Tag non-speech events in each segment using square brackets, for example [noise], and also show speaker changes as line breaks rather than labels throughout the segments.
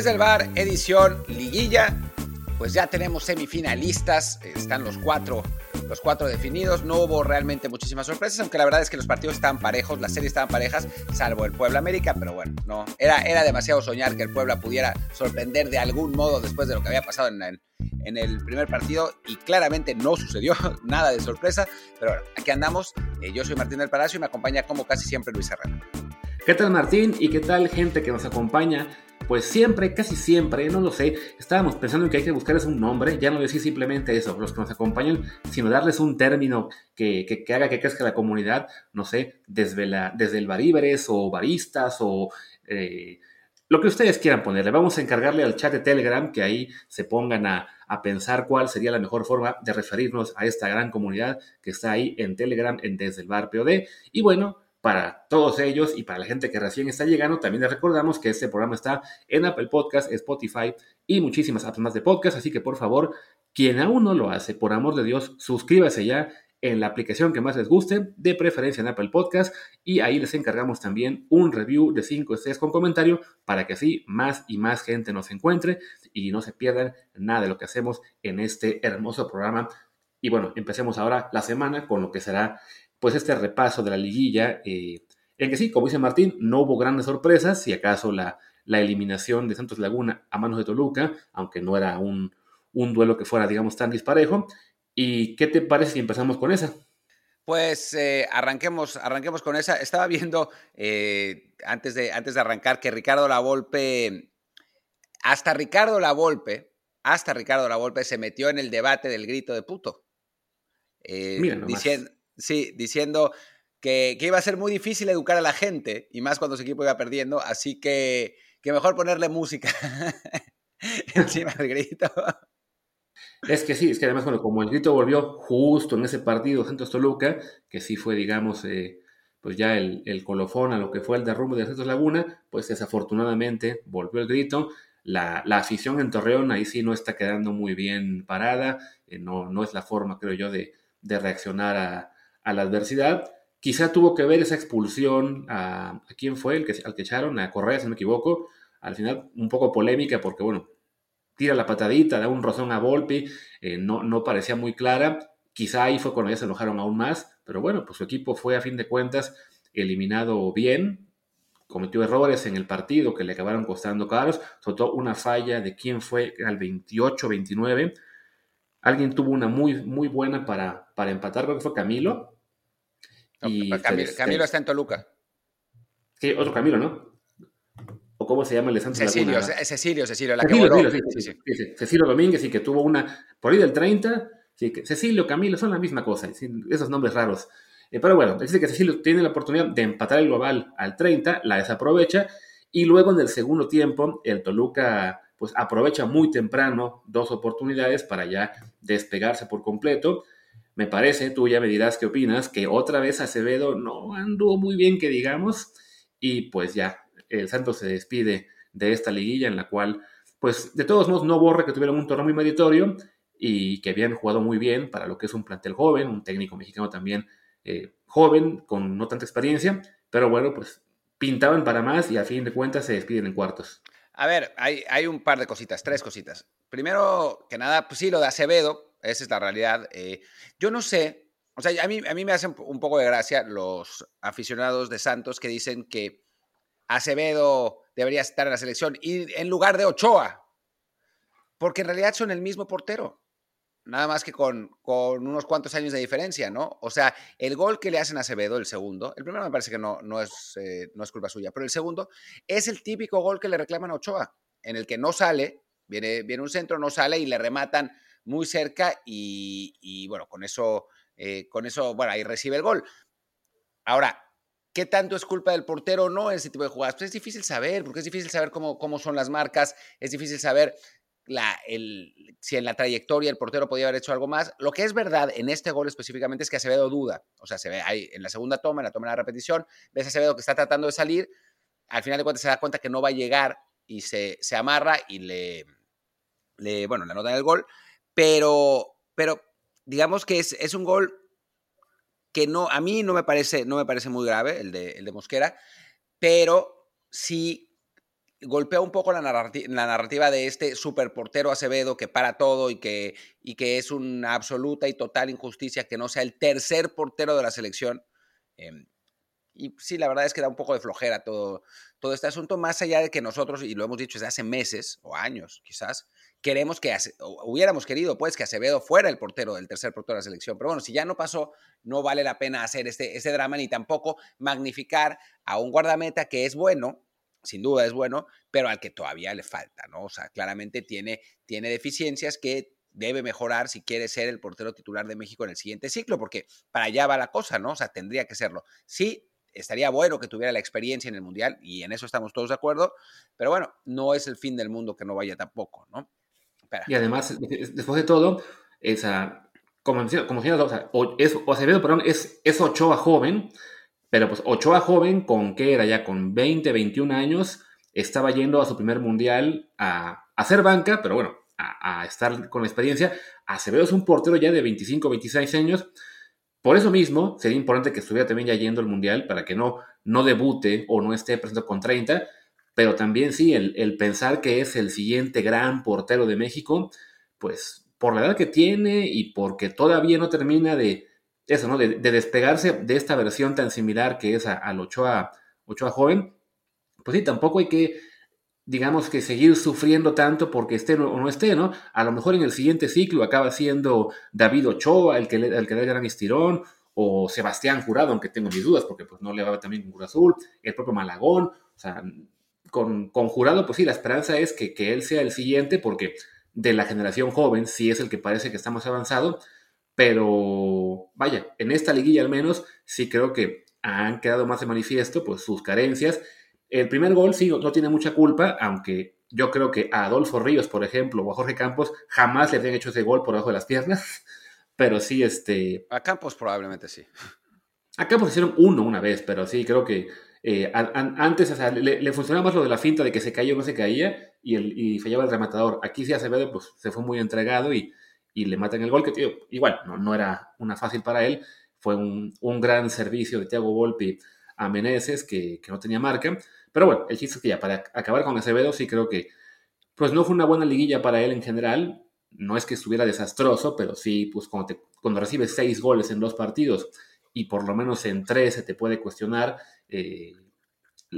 Desde el bar, edición liguilla, pues ya tenemos semifinalistas, están los cuatro, los cuatro definidos, no hubo realmente muchísimas sorpresas, aunque la verdad es que los partidos estaban parejos, las series estaban parejas, salvo el Puebla América, pero bueno, no, era, era demasiado soñar que el Puebla pudiera sorprender de algún modo después de lo que había pasado en el, en el primer partido y claramente no sucedió [laughs] nada de sorpresa, pero bueno, aquí andamos, eh, yo soy Martín del Palacio y me acompaña como casi siempre Luis Herrera.
¿Qué tal Martín? ¿Y qué tal gente que nos acompaña? Pues siempre, casi siempre, no lo sé, estábamos pensando en que hay que buscarles un nombre, ya no decir simplemente eso, los que nos acompañan, sino darles un término que, que, haga que crezca la comunidad, no sé, desde, el baríberes o baristas o eh, lo que ustedes quieran ponerle. Vamos a encargarle al chat de Telegram que ahí se pongan a, a, pensar cuál sería la mejor forma de referirnos a esta gran comunidad que está ahí en Telegram, en Desde el Bar POD. Y bueno, para todos ellos y para la gente que recién está llegando, también les recordamos que este programa está en Apple Podcast, Spotify y muchísimas apps más de podcast, así que por favor, quien aún no lo hace, por amor de Dios, suscríbase ya en la aplicación que más les guste, de preferencia en Apple Podcast, y ahí les encargamos también un review de 5 estrellas con comentario para que así más y más gente nos encuentre y no se pierdan nada de lo que hacemos en este hermoso programa. Y bueno, empecemos ahora la semana con lo que será pues este repaso de la liguilla, eh, en que sí, como dice Martín, no hubo grandes sorpresas, si acaso la, la eliminación de Santos Laguna a manos de Toluca, aunque no era un, un duelo que fuera, digamos, tan disparejo. ¿Y qué te parece si empezamos con esa?
Pues eh, arranquemos, arranquemos con esa. Estaba viendo eh, antes, de, antes de arrancar que Ricardo Lavolpe, hasta Ricardo Lavolpe, hasta Ricardo Lavolpe se metió en el debate del grito de puto. diciendo, Sí, diciendo que, iba a ser muy difícil educar a la gente, y más cuando su equipo iba perdiendo, así que, que mejor ponerle música [laughs] encima del grito.
Es que sí, es que además, bueno, como el grito volvió justo en ese partido Santos Toluca, que sí fue, digamos, eh, pues ya el, colofón a lo que fue el derrumbe de Santos Laguna, pues desafortunadamente volvió el grito. La, afición en Torreón ahí sí no está quedando muy bien parada, eh, no, no es la forma, creo yo, de, de reaccionar a, a la adversidad. Quizá tuvo que ver esa expulsión a, ¿a quién fue el que, al que echaron, a Correa, si no me equivoco. Al final, un poco polémica porque, bueno, tira la patadita, da un rozón a Volpi, eh, no, no parecía muy clara. Quizá ahí fue cuando ya se enojaron aún más, pero bueno, pues su equipo fue a fin de cuentas eliminado bien, cometió errores en el partido que le acabaron costando caros, soltó una falla de quién fue al 28-29. Alguien tuvo una muy, muy buena para, para empatar, creo que fue Camilo,
Camilo, está en Toluca.
Sí, otro Camilo, ¿no? ¿O cómo se llama el de Santos
Cecilio, Cecilio, Cecilio, la
Cecilio, que sí, sí, Cecilio Domínguez y que tuvo una, por ahí del 30, sí, que Cecilio, Camilo, son la misma cosa, esos nombres raros. Eh, pero bueno, dice que Cecilio tiene la oportunidad de empatar el global al 30, la desaprovecha, y luego en el segundo tiempo el Toluca pues aprovecha muy temprano dos oportunidades para ya despegarse por completo me parece, tú ya me dirás qué opinas, que otra vez Acevedo no anduvo muy bien, que digamos, y pues ya, el Santos se despide de esta liguilla en la cual, pues de todos modos, no borra que tuvieron un torneo muy meritorio y que habían jugado muy bien para lo que es un plantel joven, un técnico mexicano también eh, joven, con no tanta experiencia, pero bueno, pues pintaban para más y a fin de cuentas se despiden en cuartos.
A ver, hay, hay un par de cositas, tres cositas. Primero que nada, pues sí, lo de Acevedo, esa es la realidad. Eh, yo no sé, o sea, a mí, a mí me hacen un poco de gracia los aficionados de Santos que dicen que Acevedo debería estar en la selección y en lugar de Ochoa, porque en realidad son el mismo portero, nada más que con, con unos cuantos años de diferencia, ¿no? O sea, el gol que le hacen a Acevedo, el segundo, el primero me parece que no, no, es, eh, no es culpa suya, pero el segundo es el típico gol que le reclaman a Ochoa, en el que no sale, viene, viene un centro, no sale y le rematan muy cerca y, bueno, con eso, eh, con eso, bueno, ahí recibe el gol. Ahora, ¿qué tanto es culpa del portero o no en ese tipo de jugadas? Pues es difícil saber, porque es difícil saber cómo, cómo son las marcas, es difícil saber si en la trayectoria el portero podía haber hecho algo más. Lo que es verdad en este gol específicamente es que Acevedo duda. O sea, se ve ahí en la segunda toma, en la toma de la repetición, ves a Acevedo que está tratando de salir, al final de cuentas se da cuenta que no va a llegar y se, se amarra y le, le, bueno, le anotan el gol. Pero, pero digamos que es, es un gol que no, a mí no me parece, no me parece muy grave, el de, el de Mosquera, pero sí golpea un poco la, narrativa, de este superportero Acevedo que para todo y que, y que es una absoluta y total injusticia que no sea el tercer portero de la selección. Em, y sí, la verdad es que da un poco de flojera todo, todo este asunto, más allá de que nosotros, y lo hemos dicho desde hace meses o años quizás, queremos que, hubiéramos querido pues que Acevedo fuera el portero, el tercer portero de la selección. Pero bueno, si ya no pasó, no vale la pena hacer este, este drama ni tampoco magnificar a un guardameta que es bueno, sin duda es bueno, pero al que todavía le falta, ¿no? O sea, claramente tiene, tiene deficiencias que debe mejorar si quiere ser el portero titular de México en el siguiente ciclo, porque para allá va la cosa, ¿no? O sea, tendría que serlo. Sí, estaría bueno que tuviera la experiencia en el Mundial y en eso estamos todos de acuerdo, pero bueno, no es el fin del mundo que no vaya tampoco, ¿no?
Y además, después de todo, esa, como, como o sea, es, perdón, es, es Ochoa joven, pero pues Ochoa joven, con que era ya con 20, 21 años, estaba yendo a su primer mundial a, hacer banca, pero bueno, a, estar con la experiencia. Acevedo es un portero ya de 25, 26 años. Por eso mismo, sería importante que estuviera también ya yendo al mundial para que no, no debute o no esté presente con 30. Pero también sí, el pensar que es el siguiente gran portero de México, pues por la edad que tiene y porque todavía no termina de, eso, ¿no? De, despegarse de esta versión tan similar que es al Ochoa, Ochoa joven, pues sí, tampoco hay que, digamos que seguir sufriendo tanto porque esté o no esté, ¿no? A lo mejor en el siguiente ciclo acaba siendo David Ochoa el que le, el que da el gran estirón, o Sebastián Jurado, aunque tengo mis dudas porque pues no le va también con Cruz Azul, el propio Malagón, o sea, con, con Jurado, pues sí, la esperanza es que, que él sea el siguiente porque de la generación joven sí es el que parece que está más avanzado, pero vaya, en esta liguilla al menos sí creo que han quedado más de manifiesto pues sus carencias. El primer gol sí no, tiene mucha culpa, aunque yo creo que a Adolfo Ríos, por ejemplo, o a Jorge Campos jamás le habían hecho ese gol por debajo de las piernas, [laughs] pero sí este...
A Campos probablemente sí.
A Campos hicieron uno una vez, pero sí creo que eh, antes le, funcionaba más lo de la finta de que se caía o no se caía y, el, y fallaba el rematador. Aquí sí Acevedo pues se fue muy entregado y y le matan el gol, que tío, igual no, no era una fácil para él, fue un, un gran servicio de Thiago Volpi a Meneses que, que, no tenía marca, pero bueno, el chiste es que ya para acabar con Acevedo sí creo que pues no fue una buena liguilla para él en general, no es que estuviera desastroso, pero sí, pues cuando, cuando recibes seis goles en dos partidos y por lo menos en tres se te puede cuestionar, eh,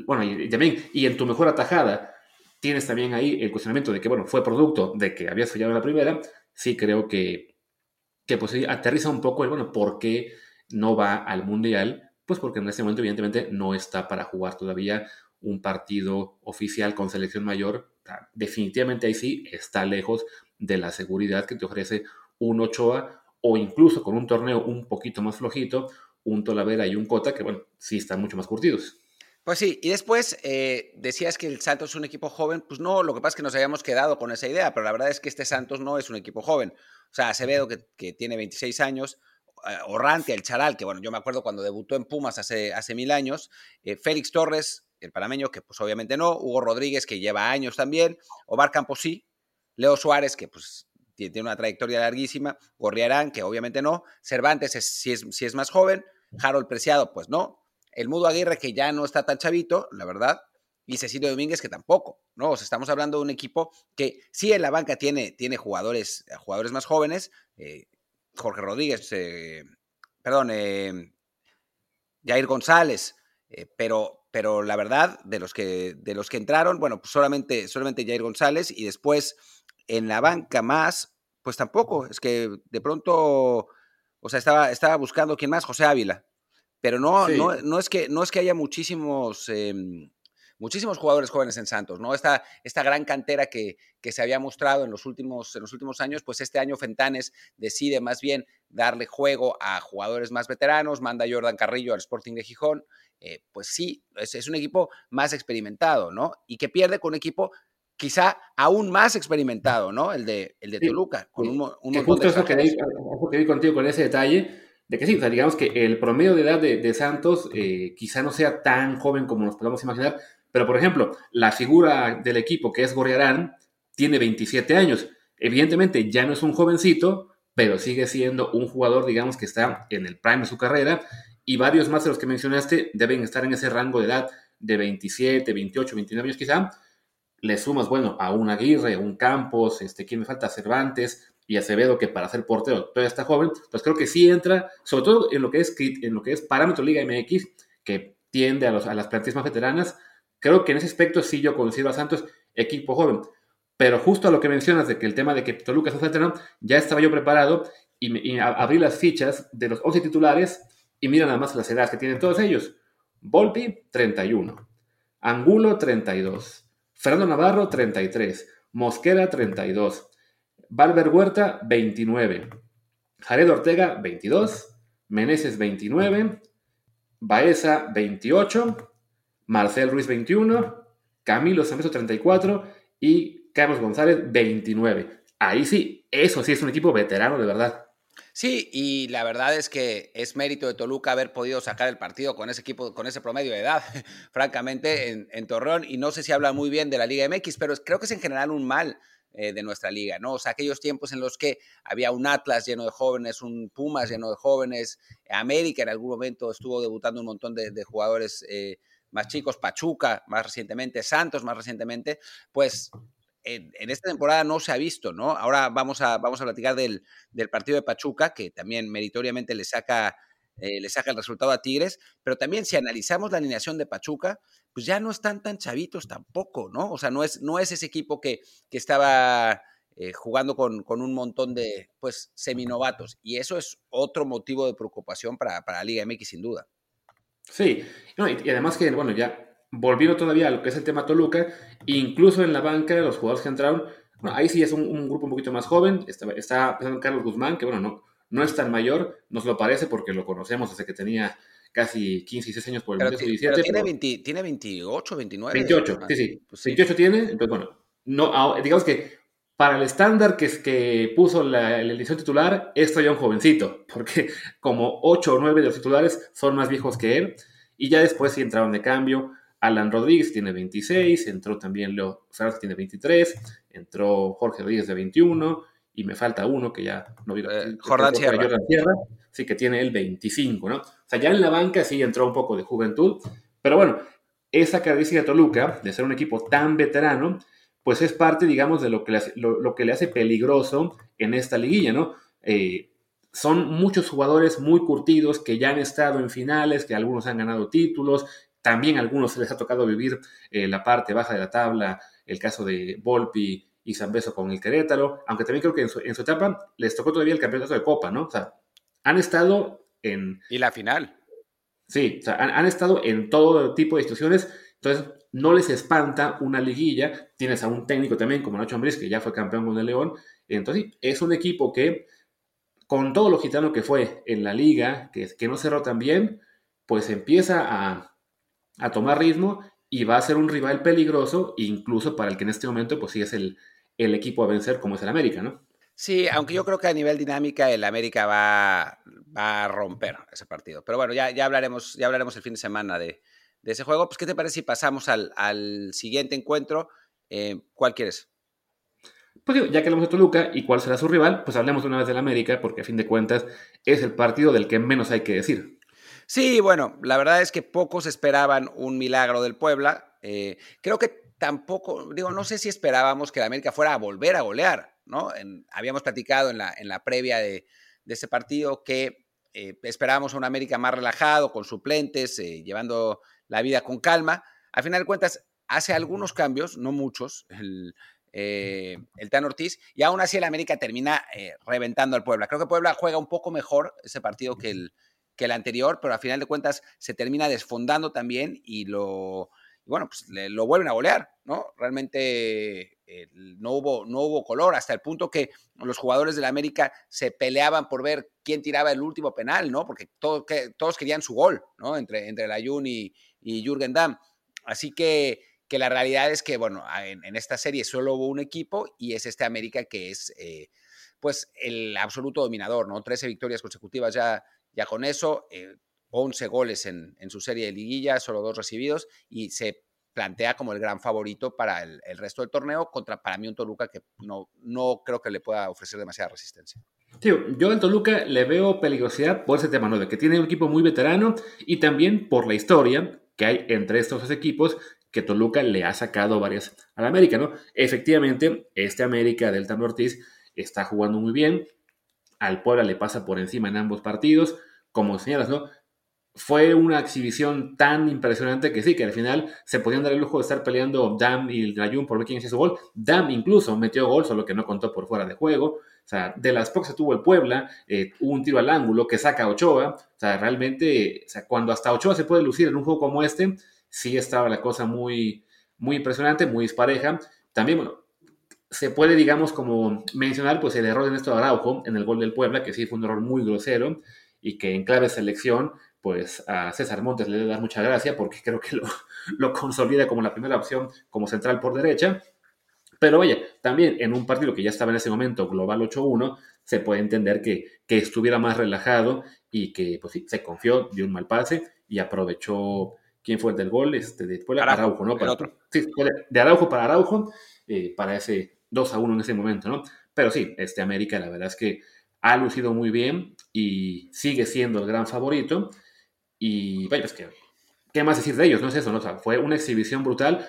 bueno, y, también, y en tu mejor atajada, tienes también ahí el cuestionamiento de que, bueno, fue producto de que habías fallado en la primera, sí creo que, que pues aterriza un poco el, bueno, ¿por qué no va al Mundial? Pues porque en este momento evidentemente no está para jugar todavía un partido oficial con selección mayor. Definitivamente ahí sí está lejos de la seguridad que te ofrece un Ochoa o incluso con un torneo un poquito más flojito, un Tolavera y un Cota que, bueno, sí están mucho más curtidos.
Pues sí, y después eh, decías que el Santos es un equipo joven. Pues no, lo que pasa es que nos habíamos quedado con esa idea, pero la verdad es que este Santos no es un equipo joven. O sea, Acevedo, que, que tiene 26 años, eh, Orrante, el Charal, que bueno, yo me acuerdo cuando debutó en Pumas hace, hace mil años, eh, Félix Torres, el panameño, que pues obviamente no, Hugo Rodríguez, que lleva años también, Omar Campos sí, Leo Suárez, que pues tiene una trayectoria larguísima, Gorriarán, que obviamente no, Cervantes es, si, es, si es más joven, Harold Preciado, pues no, el Mudo Aguirre, que ya no está tan chavito, la verdad, y Cecilio Domínguez, que tampoco, ¿no? O sea, estamos hablando de un equipo que sí en la banca tiene, tiene jugadores, jugadores más jóvenes, eh, Jorge Rodríguez, eh, perdón, eh, Jair González, pero, pero la verdad, de los que, de los que entraron, bueno, pues solamente, solamente Jair González y después en la banca más, pues tampoco, es que de pronto, o sea, estaba, estaba buscando quién más, José Ávila, pero no, no, no, es que, no es que haya muchísimos, em, muchísimos jugadores jóvenes en Santos, ¿no? Esta, esta gran cantera que, que, se había mostrado en los, últimos, en los últimos años, pues este año Fentanes decide más bien darle juego a jugadores más veteranos, manda a Jordan Carrillo al Sporting de Gijón, eh, pues sí, es, un equipo más experimentado, ¿no? Y que pierde con un equipo quizá aún más experimentado, ¿no? El de, el de Toluca, con un,
un justo eso que, vi contigo con ese detalle, de que sí, o sea, digamos que el promedio de edad de, Santos eh, quizá no sea tan joven como nos podemos imaginar, pero por ejemplo, la figura del equipo que es Gorriarán tiene 27 años. Evidentemente ya no es un jovencito, pero sigue siendo un jugador, digamos, que está en el prime de su carrera y varios más de los que mencionaste deben estar en ese rango de edad de 27, 28, 29 años quizá, le sumas, bueno, a un Aguirre, un Campos, este, ¿quién me falta? Cervantes y Acevedo, que para ser portero todavía está joven, pues creo que sí entra, sobre todo en lo que es, en lo que es parámetro Liga MX, que tiende a, los, a las plantillas más veteranas. Creo que en ese aspecto sí yo considero a Santos equipo joven. Pero justo a lo que mencionas de que el tema de que Toluca es veterano, ya estaba yo preparado y, abrí las fichas de los 11 titulares y mira nada más las edades que tienen todos ellos. Volpi, 31. Angulo, 32. Fernando Navarro, 33. Mosquera, 32. Valver Huerta, 29. Jared Ortega, 22. Meneses, 29. Baeza, 28. Marcel Ruiz, 21. Camilo Sambeso, 34. Y Carlos González, 29. Ahí sí, eso sí es un equipo veterano de verdad.
Sí, y la verdad es que es mérito de Toluca haber podido sacar el partido con ese equipo, con ese promedio de edad, [laughs] francamente, en, Torreón. Y no sé si habla muy bien de la Liga MX, pero creo que es en general un mal eh, de nuestra liga, ¿no? O sea, aquellos tiempos en los que había un Atlas lleno de jóvenes, un Pumas lleno de jóvenes, América en algún momento estuvo debutando un montón de, jugadores eh, más chicos, Pachuca más recientemente, Santos más recientemente, pues en, esta temporada no se ha visto, ¿no? Ahora vamos a, vamos a platicar del, partido de Pachuca, que también meritoriamente le saca, eh, le saca el resultado a Tigres, pero también si analizamos la alineación de Pachuca, pues ya no están tan chavitos tampoco, ¿no? O sea, no es, no es ese equipo que, que estaba eh, jugando con, con, un montón de, pues, seminovatos, y eso es otro motivo de preocupación para, para la Liga MX, sin duda.
Sí, y, y además que, bueno, ya volviendo todavía a lo que es el tema Toluca, incluso en la banca, los jugadores que entraron, bueno, ahí sí es un, grupo un poquito más joven, está, está pensando en Carlos Guzmán, que bueno, no, no es tan mayor, nos lo parece porque lo conocemos desde que tenía casi 15 y 16 años por el
pero, 17. tiene, 20, tiene 28, 29.
28, sí, sí. 28 pues tiene, entonces bueno, no, digamos que para el estándar que, que puso la, la, edición titular, esto ya un jovencito, [laughs] porque como 8 o 9 de los titulares son más viejos que él, y ya después sí entraron de cambio. Alan Rodríguez tiene 26, entró también Leo Fernández tiene 23, entró Jorge Rodríguez de 21 y me falta uno que ya no vi.
Eh, Jordan Sierra.
Sí, que tiene el 25, ¿no? Sea, ya en la banca sí entró un poco de juventud, pero bueno, esa característica de Toluca, de ser un equipo tan veterano, pues es parte, digamos, de lo que le hace, lo, que le hace peligroso en esta liguilla, ¿no? Eh, son muchos jugadores muy curtidos que ya han estado en finales, que algunos han ganado títulos, también a algunos les ha tocado vivir eh, la parte baja de la tabla, el caso de Volpi y Zambeso con el Querétaro, aunque también creo que en su, etapa les tocó todavía el campeonato de Copa, ¿no? O sea, han estado en...
Y la final.
Sí, o sea, han, estado en todo tipo de instituciones, entonces no les espanta una liguilla, tienes a un técnico también como Nacho Ambriz, que ya fue campeón con el León, entonces es un equipo que, con todo lo gitano que fue en la liga, que, que no cerró tan bien, pues empieza a, a tomar ritmo y va a ser un rival peligroso, incluso para el que en este momento pues sí es el, el equipo a vencer como es el América, ¿no?
Sí, aunque yo creo que a nivel dinámica el América va, va a romper ese partido. Pero bueno, ya, ya, hablaremos, ya hablaremos el fin de semana de, de ese juego. Pues, ¿qué te parece si pasamos al, al siguiente encuentro? Eh, ¿Cuál quieres?
Pues digo, ya que hablamos de Toluca y cuál será su rival, pues hablemos de una vez del América, porque a fin de cuentas es el partido del que menos hay que decir.
Sí, bueno, la verdad es que pocos esperaban un milagro del Puebla. Eh, creo que tampoco, digo, no sé si esperábamos que la América fuera a volver a golear, ¿no? habíamos platicado en la, en la previa de, de ese partido que eh, esperábamos a un América más relajado, con suplentes, eh, llevando la vida con calma. Al final de cuentas, hace algunos cambios, no muchos, el, el Tan Ortiz, y aún así el América termina reventando al Puebla. Creo que Puebla juega un poco mejor ese partido que el, que el anterior, pero al final de cuentas se termina desfondando también y lo, bueno, pues lo vuelven a golear, ¿no? Realmente eh, no, hubo, no hubo color, hasta el punto que los jugadores de la América se peleaban por ver quién tiraba el último penal, ¿no? Porque que, todos querían su gol, ¿no? Entre, entre Layun y, y Jürgen Damm. Así que, que la realidad es que, bueno, en, esta serie solo hubo un equipo y es este América que es, eh, pues, el absoluto dominador, ¿no? 13 victorias consecutivas ya, ya con eso, 11 eh, goles en, su serie de liguilla, solo dos recibidos, y se plantea como el gran favorito para el, resto del torneo, contra para mí un Toluca que no, no creo que le pueda ofrecer demasiada resistencia.
Tío, yo al Toluca le veo peligrosidad por ese tema, ¿no? De que tiene un equipo muy veterano y también por la historia que hay entre estos dos equipos que Toluca le ha sacado varias al América, ¿no? Efectivamente, este América del Tano Ortiz está jugando muy bien, al Puebla le pasa por encima en ambos partidos, como señalas, ¿no? Fue una exhibición tan impresionante que sí, que al final se podían dar el lujo de estar peleando Dam y el Rayun por ver quién hacía su gol. Dam incluso metió gol, solo que no contó por fuera de juego. O sea, de las pocas tuvo el Puebla, eh, un tiro al ángulo que saca a Ochoa. O sea, realmente, o sea, cuando hasta Ochoa se puede lucir en un juego como este, sí estaba la cosa muy, muy impresionante, muy dispareja. También, bueno, se puede, digamos, como mencionar, pues el error de Néstor Araujo en el gol del Puebla, que sí fue un error muy grosero y que en clave selección, pues a César Montes le debe dar mucha gracia porque creo que lo, [laughs] lo consolida como la primera opción como central por derecha. Pero vaya, también en un partido que ya estaba en ese momento global 8-1, se puede entender que, que, estuviera más relajado y que pues sí, se confió, dio un mal pase y aprovechó quién fue el del gol, este, de Araujo, ¿no? Para, otro. Sí, de Araujo para Araujo, eh, para ese 2 a 1 en ese momento, ¿no? Pero sí, este América la verdad es que ha lucido muy bien y sigue siendo el gran favorito. Y vaya, pues que, ¿qué más decir de ellos? No es eso, ¿no? O sea, fue una exhibición brutal.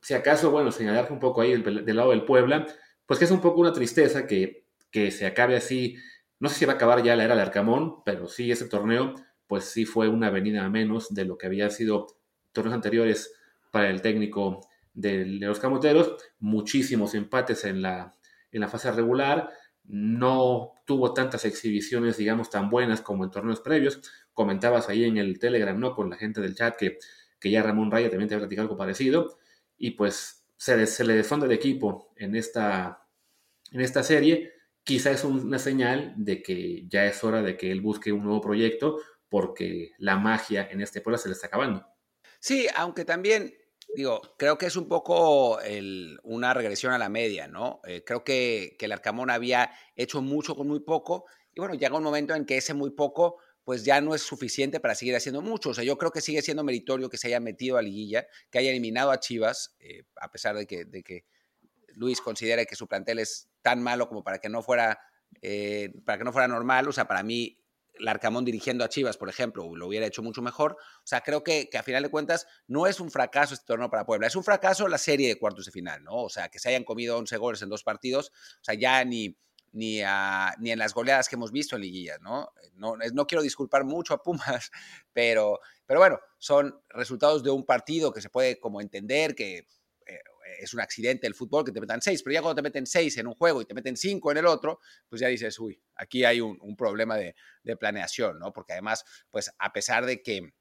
Si acaso, bueno, señalar un poco ahí del, lado del Puebla, pues que es un poco una tristeza que, que se acabe así. No sé si va a acabar ya la era de Arcamón, pero sí, ese torneo pues sí fue una venida menos de lo que había sido torneos anteriores para el técnico de, los Camoteros, muchísimos empates en la, en la fase regular, no tuvo tantas exhibiciones, digamos, tan buenas como en torneos previos. Comentabas ahí en el Telegram, ¿no? Con la gente del chat que, que ya Ramón Raya también te había platicado algo parecido. Y pues se, se le desfonda el equipo en esta, en esta serie. Quizá es una señal de que ya es hora de que él busque un nuevo proyecto porque la magia en este pueblo se le está acabando.
Sí, aunque también, digo, creo que es un poco una regresión a la media, ¿no? Eh, creo que, que el Arcamón había hecho mucho con muy poco y bueno, llega un momento en que ese muy poco pues ya no es suficiente para seguir haciendo mucho. O sea, yo creo que sigue siendo meritorio que se haya metido a liguilla, que haya eliminado a Chivas, eh, a pesar de que, Luis considera que su plantel es tan malo como para que no fuera, eh, para que no fuera normal. O sea, para mí Larcamón dirigiendo a Chivas, por ejemplo, lo hubiera hecho mucho mejor. O sea, creo que, que, a final de cuentas no es un fracaso este torneo para Puebla, es un fracaso la serie de cuartos de final, ¿no? O sea, que se hayan comido 11 goles en dos partidos, o sea, ya ni, ni, ni en las goleadas que hemos visto en liguillas, ¿no? No, no quiero disculpar mucho a Pumas, [laughs] pero, pero bueno, son resultados de un partido que se puede como entender que es un accidente el fútbol que te metan seis, pero ya cuando te meten seis en un juego y te meten cinco en el otro, pues ya dices, uy, aquí hay un, problema de, planeación, ¿no? Porque además, pues a pesar de que,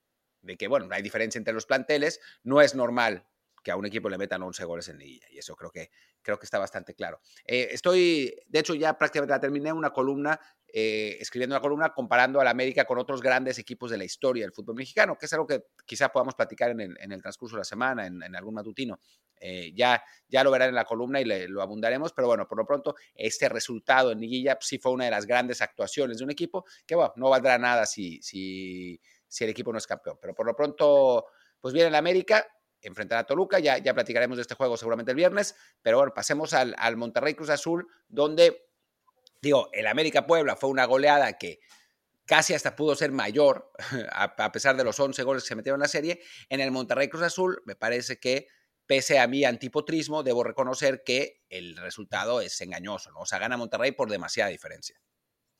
de que, bueno, hay diferencia entre los planteles, no es normal que a un equipo le metan 11 goles en liguilla. Y eso creo que, creo que está bastante claro. Eh, estoy, de hecho, ya prácticamente la terminé una columna, eh, escribiendo una columna comparando a la América con otros grandes equipos de la historia del fútbol mexicano, que es algo que quizá podamos platicar en el, transcurso de la semana, en, algún matutino. Eh, ya, ya lo verán en la columna y lo abundaremos, pero bueno, por lo pronto, este resultado en liguilla sí fue una de las grandes actuaciones de un equipo que, bueno, no valdrá nada si, si, si el equipo no es campeón. Pero por lo pronto, pues viene la América, enfrentar a Toluca, ya, ya platicaremos de este juego seguramente el viernes, pero bueno, pasemos al, al Monterrey Cruz Azul, donde, digo, el América Puebla fue una goleada que casi hasta pudo ser mayor, [laughs] a, pesar de los 11 goles que se metieron en la serie. En el Monterrey Cruz Azul, me parece que, pese a mi antipotrismo, debo reconocer que el resultado es engañoso, ¿no? O sea, gana Monterrey por demasiada diferencia.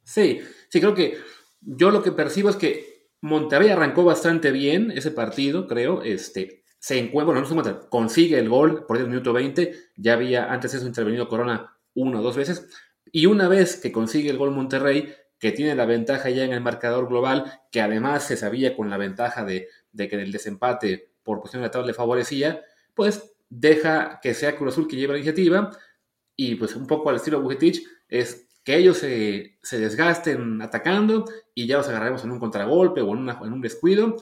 Sí, sí, creo que yo lo que percibo es que Monterrey arrancó bastante bien ese partido, creo. Este, se encuentra, bueno, no se consigue el gol por el minuto 20, ya había antes eso intervenido Corona una o dos veces, y una vez que consigue el gol Monterrey, que tiene la ventaja ya en el marcador global, que además se sabía con la ventaja de, que el desempate por cuestión de tabla le favorecía, pues deja que sea Cruz Azul que lleve la iniciativa, y pues un poco al estilo Bujetich, es que ellos se, desgasten atacando y ya los agarraremos en un contragolpe o en, en un descuido,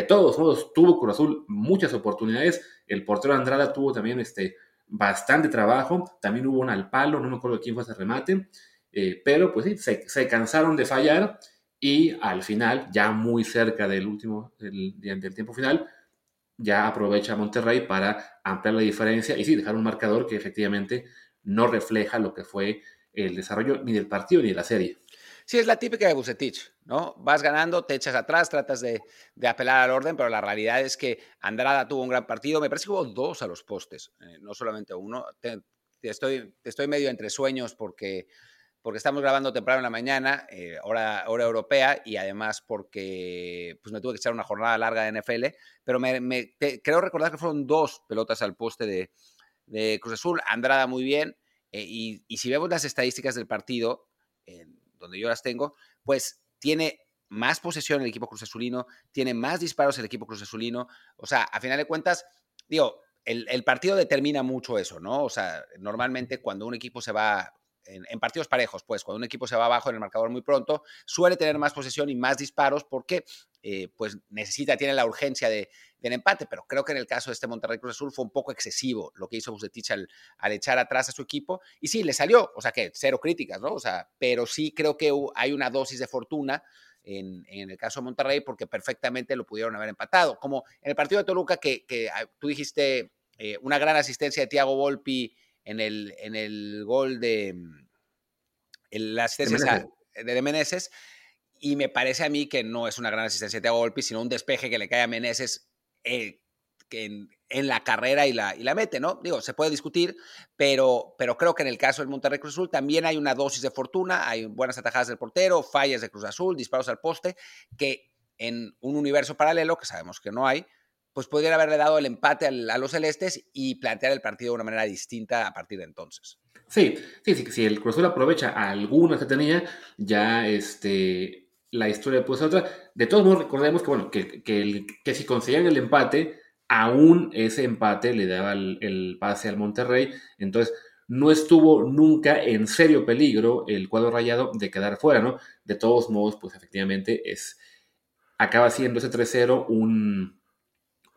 de todos modos, tuvo Cruz Azul muchas oportunidades. El portero Andrada tuvo también este, bastante trabajo. También hubo un al palo, no me acuerdo quién fue ese remate. Eh, pero pues sí, se, cansaron de fallar y al final, ya muy cerca del último, del, del tiempo final, ya aprovecha Monterrey para ampliar la diferencia y sí, dejar un marcador que efectivamente no refleja lo que fue el desarrollo ni del partido ni de la serie.
Sí, es la típica de Bucetich, ¿no? Vas ganando, te echas atrás, tratas de, apelar al orden, pero la realidad es que Andrada tuvo un gran partido. Me parece que hubo dos a los postes, eh, no solamente uno. estoy, estoy medio entre sueños porque, porque estamos grabando temprano en la mañana, eh, hora, hora europea, y además porque pues me tuve que echar una jornada larga de NFL, pero me, creo recordar que fueron dos pelotas al poste de, de Cruz Azul. Andrada muy bien. Eh, y, y, si vemos las estadísticas del partido, donde yo las tengo, pues tiene más posesión el equipo Cruz Azulino, tiene más disparos el equipo Cruz Azulino. O sea, a final de cuentas, digo, el, el partido determina mucho eso, ¿no? O sea, normalmente cuando un equipo se va en, partidos parejos, pues cuando un equipo se va abajo en el marcador muy pronto, suele tener más posesión y más disparos porque eh, pues necesita, tiene la urgencia de, del empate, pero creo que en el caso de este Monterrey Cruz Azul fue un poco excesivo lo que hizo Bucetich al, al echar atrás a su equipo y sí, le salió, o sea que cero críticas, ¿no? O sea, pero sí creo que hay una dosis de fortuna en, en, el caso de Monterrey porque perfectamente lo pudieron haber empatado, como en el partido de Toluca que, que ah, tú dijiste eh, una gran asistencia de Thiago Volpi en el, en el gol de mm, la asistencia de Meneses. Y me parece a mí que no es una gran asistencia de Volpi, sino un despeje que le cae a Meneses eh, en, en, la carrera y la, y la mete, ¿no? Digo, se puede discutir, pero, pero creo que en el caso del Monterrey Cruz Azul también hay una dosis de fortuna, hay buenas atajadas del portero, fallas de Cruz Azul, disparos al poste, que en un universo paralelo, que sabemos que no hay, pues podrían haberle dado el empate a los celestes y plantear el partido de una manera distinta a partir de entonces.
Sí, sí, sí, si el Cruz aprovecha algunas que tenía, ya este, la historia puede ser otra. De todos modos, recordemos que, bueno, que, que, si conseguían el empate, aún ese empate le daba el, pase al Monterrey. Entonces, no estuvo nunca en serio peligro el cuadro rayado de quedar fuera, ¿no? De todos modos, pues efectivamente es, acaba siendo ese 3-0 un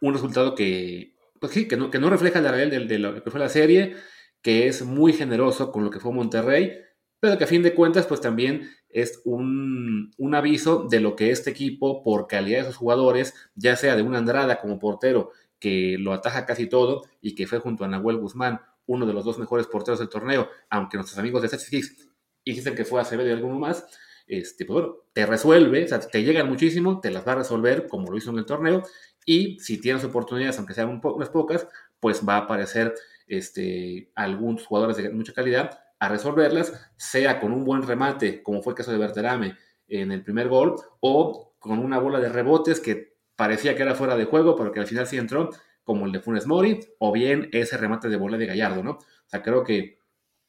un resultado que, pues sí, que no, que no refleja la realidad de, lo que fue la serie, que es muy generoso con lo que fue Monterrey, pero que a fin de cuentas, pues también es un, un, aviso de lo que este equipo, por calidad de sus jugadores, ya sea de una Andrada como portero, que lo ataja casi todo, y que fue junto a Nahuel Guzmán, uno de los dos mejores porteros del torneo, aunque nuestros amigos de Six dicen que fue Acevedo y alguno más, este, pues bueno, te resuelve, o sea, te llegan muchísimo, te las va a resolver como lo hizo en el torneo, y si tienes oportunidades, aunque sean un unas pocas, pues va a aparecer este, algunos jugadores de mucha calidad a resolverlas, sea con un buen remate, como fue el caso de Berterame en el primer gol, o con una bola de rebotes que parecía que era fuera de juego, pero que al final sí entró, como el de Funes Mori, o bien ese remate de bola de Gallardo, ¿no? O sea, creo que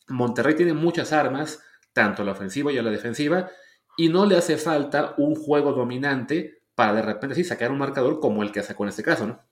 Monterrey tiene muchas armas, tanto a la ofensiva y a la defensiva, y no le hace falta un juego dominante para de repente sí sacar un marcador como el que sacó en este caso, ¿no?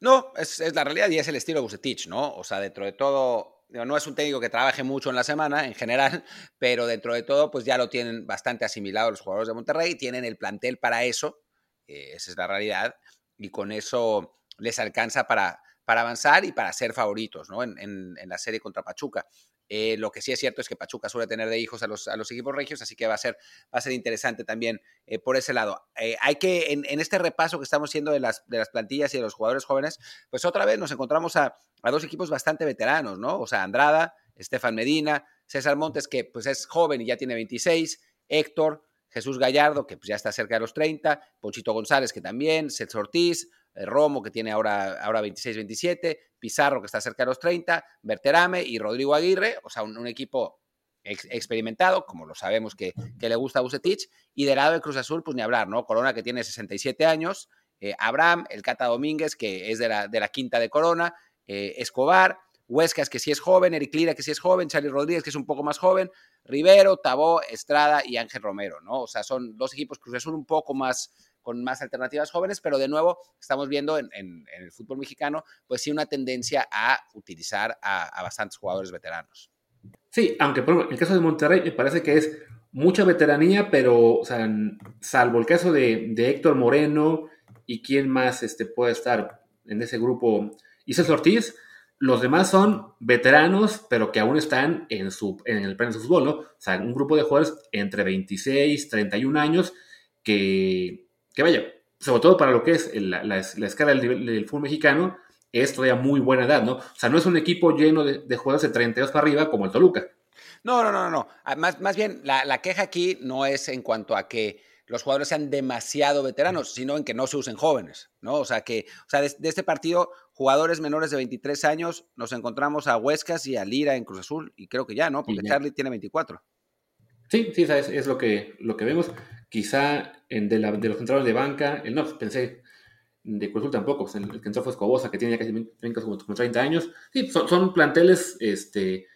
No, es, la realidad y es el estilo de Bucetich, ¿no? O sea, dentro de todo, no es un técnico que trabaje mucho en la semana en general, [laughs] pero dentro de todo, pues ya lo tienen bastante asimilado los jugadores de Monterrey, tienen el plantel para eso, eh, esa es la realidad, y con eso les alcanza para, para avanzar y para ser favoritos, ¿no? En, en la serie contra Pachuca. Eh, lo que sí es cierto es que Pachuca suele tener de hijos a los, a los equipos regios, así que va a ser, va a ser interesante también eh, por ese lado. Eh, hay que, en, este repaso que estamos haciendo de las, de las plantillas y de los jugadores jóvenes, pues otra vez nos encontramos a, dos equipos bastante veteranos, ¿no? O sea, Andrada, Estefan Medina, César Montes, que pues es joven y ya tiene 26, Héctor, Jesús Gallardo, que pues ya está cerca de los 30, Ponchito González, que también, Celso Ortiz, Romo, que tiene ahora, ahora 26-27, Pizarro, que está cerca de los 30, Berterame y Rodrigo Aguirre, o sea, un, equipo experimentado, como lo sabemos que, le gusta a y del lado de Cruz Azul, pues ni hablar, ¿no? Corona, que tiene 67 años, eh, Abraham, el Cata Domínguez, que es de la, de la quinta de Corona, eh, Escobar, Huescas, que sí es joven, Eric Lira, que sí es joven, Charlie Rodríguez, que es un poco más joven, Rivero, Tabó, Estrada y Ángel Romero, ¿no? O sea, son dos equipos Cruz Azul un poco más, con más alternativas jóvenes, pero de nuevo estamos viendo en, el fútbol mexicano, pues sí una tendencia a utilizar a, bastantes jugadores veteranos.
Sí, aunque por ejemplo, el caso de Monterrey me parece que es mucha veteranía, pero salvo el caso de, Héctor Moreno y quién más este, puede estar en ese grupo, Isaac Ortiz, los demás son veteranos, pero que aún están en, su, en el pleno fútbol, ¿no? O sea, un grupo de jugadores entre 26, 31 años que que vaya, sobre todo para lo que es la, escala del, fútbol mexicano, es todavía muy buena edad, ¿no? O sea, no es un equipo lleno de, jugadores de 32 para arriba como el Toluca.
No, no, no, no. Ah, más, más bien, la, queja aquí no es en cuanto a que los jugadores sean demasiado veteranos, sino en que no se usen jóvenes, ¿no? O sea, que, o sea, de, este partido, jugadores menores de 23 años, nos encontramos a Huescas y a Lira en Cruz Azul, y creo que ya, ¿no? Porque Charlie tiene 24.
Sí, sí, es, es lo, que, lo que vemos. Quizá en de, la, de los centrales de banca, el, no, pensé de Cruz tampoco, el, que entró fue Escobosa, que tiene ya casi 20, como 30 años. Sí, son, son planteles, este,